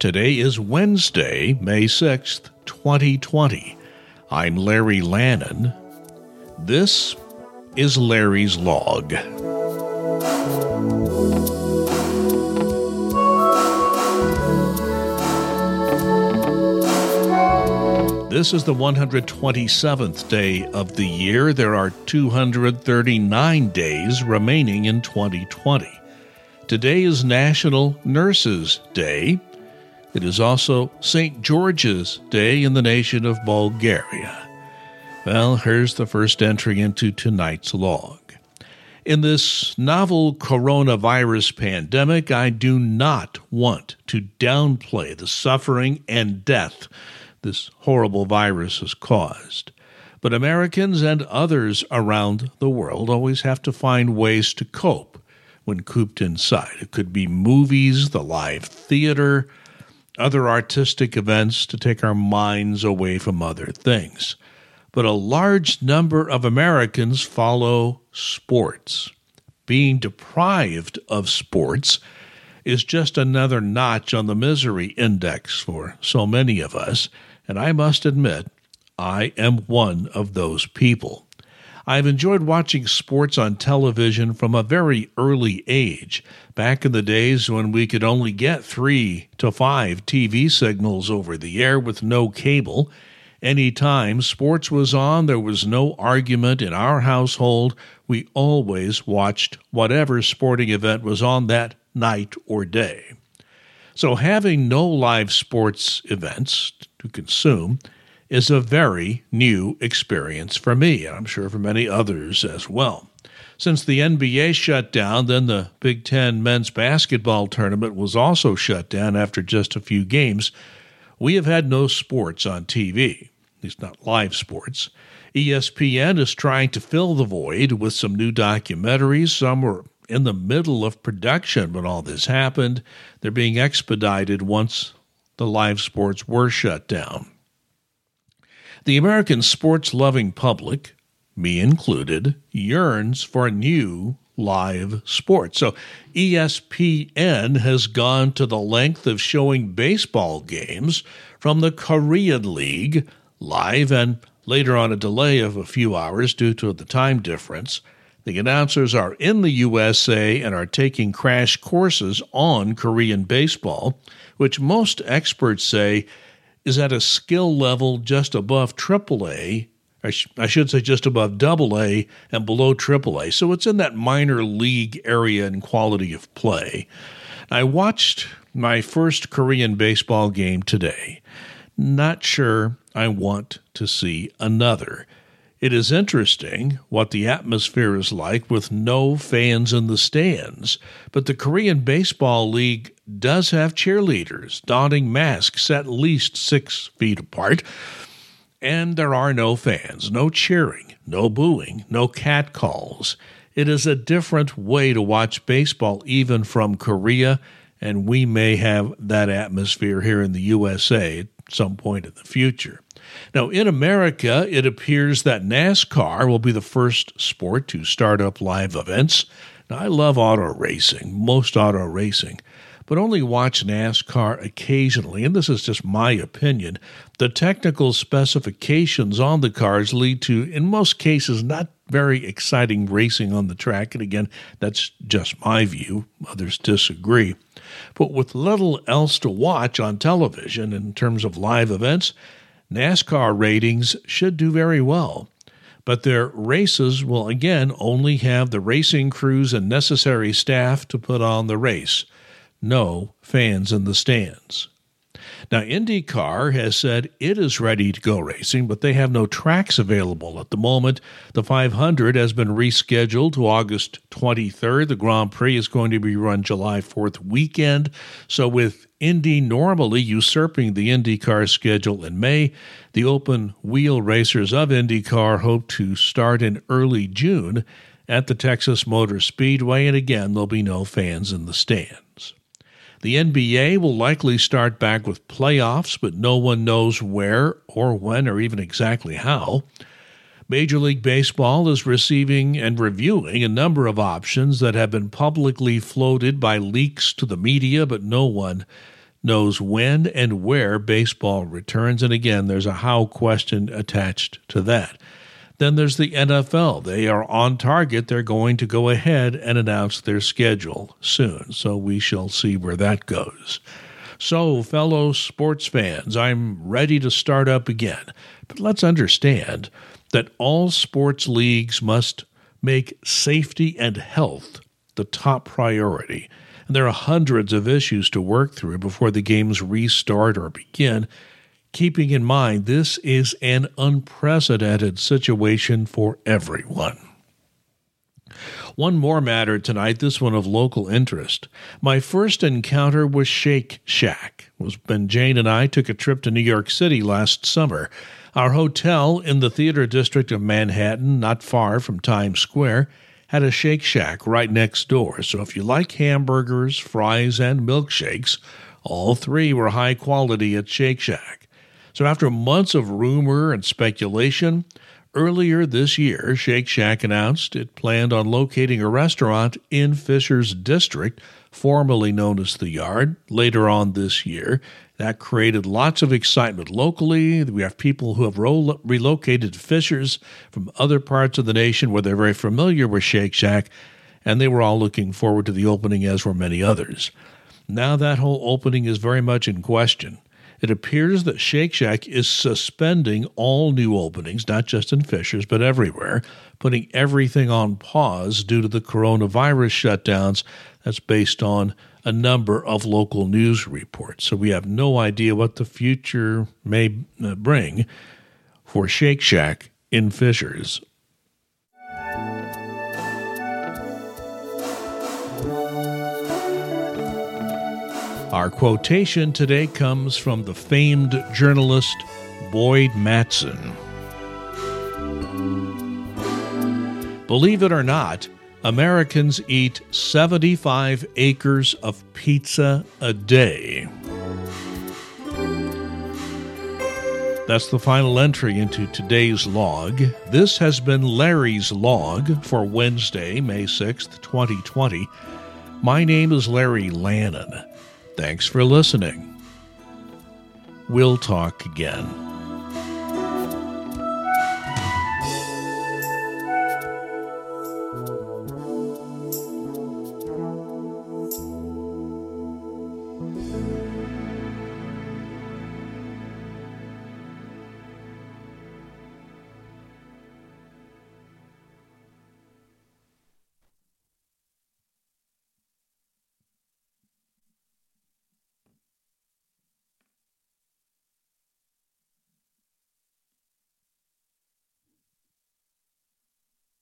Today is Wednesday, May 6th, 2020. I'm Larry Lannon. This is Larry's Log. This is the 127th day of the year. There are 239 days remaining in 2020. Today is National Nurses Day. It is also St. George's Day in the nation of Bulgaria. Well, here's the first entry into tonight's log. In this novel coronavirus pandemic, I do not want to downplay the suffering and death this horrible virus has caused. But Americans and others around the world always have to find ways to cope when cooped inside. It could be movies, the live theater, other artistic events to take our minds away from other things. But a large number of Americans follow sports. Being deprived of sports is just another notch on the misery index for so many of us, and I must admit, I am one of those people. I've enjoyed watching sports on television from a very early age, back in the days when we could only get three to five TV signals over the air with no cable. Anytime sports was on, there was no argument in our household. We always watched whatever sporting event was on that night or day. So, having no live sports events to consume is a very new experience for me, and I'm sure for many others as well. Since the NBA shut down, then the Big Ten men's basketball tournament was also shut down after just a few games. We have had no sports on TV, at least not live sports. ESPN is trying to fill the void with some new documentaries. Some were in the middle of production when all this happened. They're being expedited once the live sports were shut down. The American sports loving public, me included, yearns for new live sports. So ESPN has gone to the length of showing baseball games from the Korean League live and later on a delay of a few hours due to the time difference. The announcers are in the USA and are taking crash courses on Korean baseball, which most experts say is at a skill level just above AAA. I, sh- I should say just above AA and below AAA. So it's in that minor league area in quality of play. I watched my first Korean baseball game today. Not sure I want to see another. It is interesting what the atmosphere is like with no fans in the stands, but the Korean Baseball League does have cheerleaders donning masks at least six feet apart, and there are no fans, no cheering, no booing, no catcalls. It is a different way to watch baseball, even from Korea, and we may have that atmosphere here in the USA at some point in the future. Now, in America, it appears that NASCAR will be the first sport to start up live events. Now, I love auto racing, most auto racing, but only watch NASCAR occasionally, and this is just my opinion. The technical specifications on the cars lead to, in most cases, not very exciting racing on the track. And again, that's just my view. Others disagree. But with little else to watch on television in terms of live events, NASCAR ratings should do very well, but their races will again only have the racing crews and necessary staff to put on the race. No fans in the stands. Now, IndyCar has said it is ready to go racing, but they have no tracks available at the moment. The 500 has been rescheduled to August 23rd. The Grand Prix is going to be run July 4th weekend. So, with Indy normally usurping the IndyCar schedule in May, the open wheel racers of IndyCar hope to start in early June at the Texas Motor Speedway, and again, there'll be no fans in the stand. The NBA will likely start back with playoffs, but no one knows where or when or even exactly how. Major League Baseball is receiving and reviewing a number of options that have been publicly floated by leaks to the media, but no one knows when and where baseball returns. And again, there's a how question attached to that. Then there's the NFL. They are on target. They're going to go ahead and announce their schedule soon. So we shall see where that goes. So, fellow sports fans, I'm ready to start up again. But let's understand that all sports leagues must make safety and health the top priority. And there are hundreds of issues to work through before the games restart or begin keeping in mind this is an unprecedented situation for everyone. One more matter tonight, this one of local interest. My first encounter was Shake Shack. Was when Jane and I took a trip to New York City last summer. Our hotel in the theater district of Manhattan, not far from Times Square, had a Shake Shack right next door. So if you like hamburgers, fries, and milkshakes, all three were high quality at Shake Shack. So, after months of rumor and speculation, earlier this year, Shake Shack announced it planned on locating a restaurant in Fishers District, formerly known as The Yard, later on this year. That created lots of excitement locally. We have people who have ro- relocated Fishers from other parts of the nation where they're very familiar with Shake Shack, and they were all looking forward to the opening, as were many others. Now that whole opening is very much in question. It appears that Shake Shack is suspending all new openings, not just in Fishers, but everywhere, putting everything on pause due to the coronavirus shutdowns. That's based on a number of local news reports. So we have no idea what the future may uh, bring for Shake Shack in Fishers. Our quotation today comes from the famed journalist Boyd Matson. Believe it or not, Americans eat 75 acres of pizza a day. That's the final entry into today's log. This has been Larry's log for Wednesday, May 6th, 2020. My name is Larry Lannon. Thanks for listening. We'll talk again.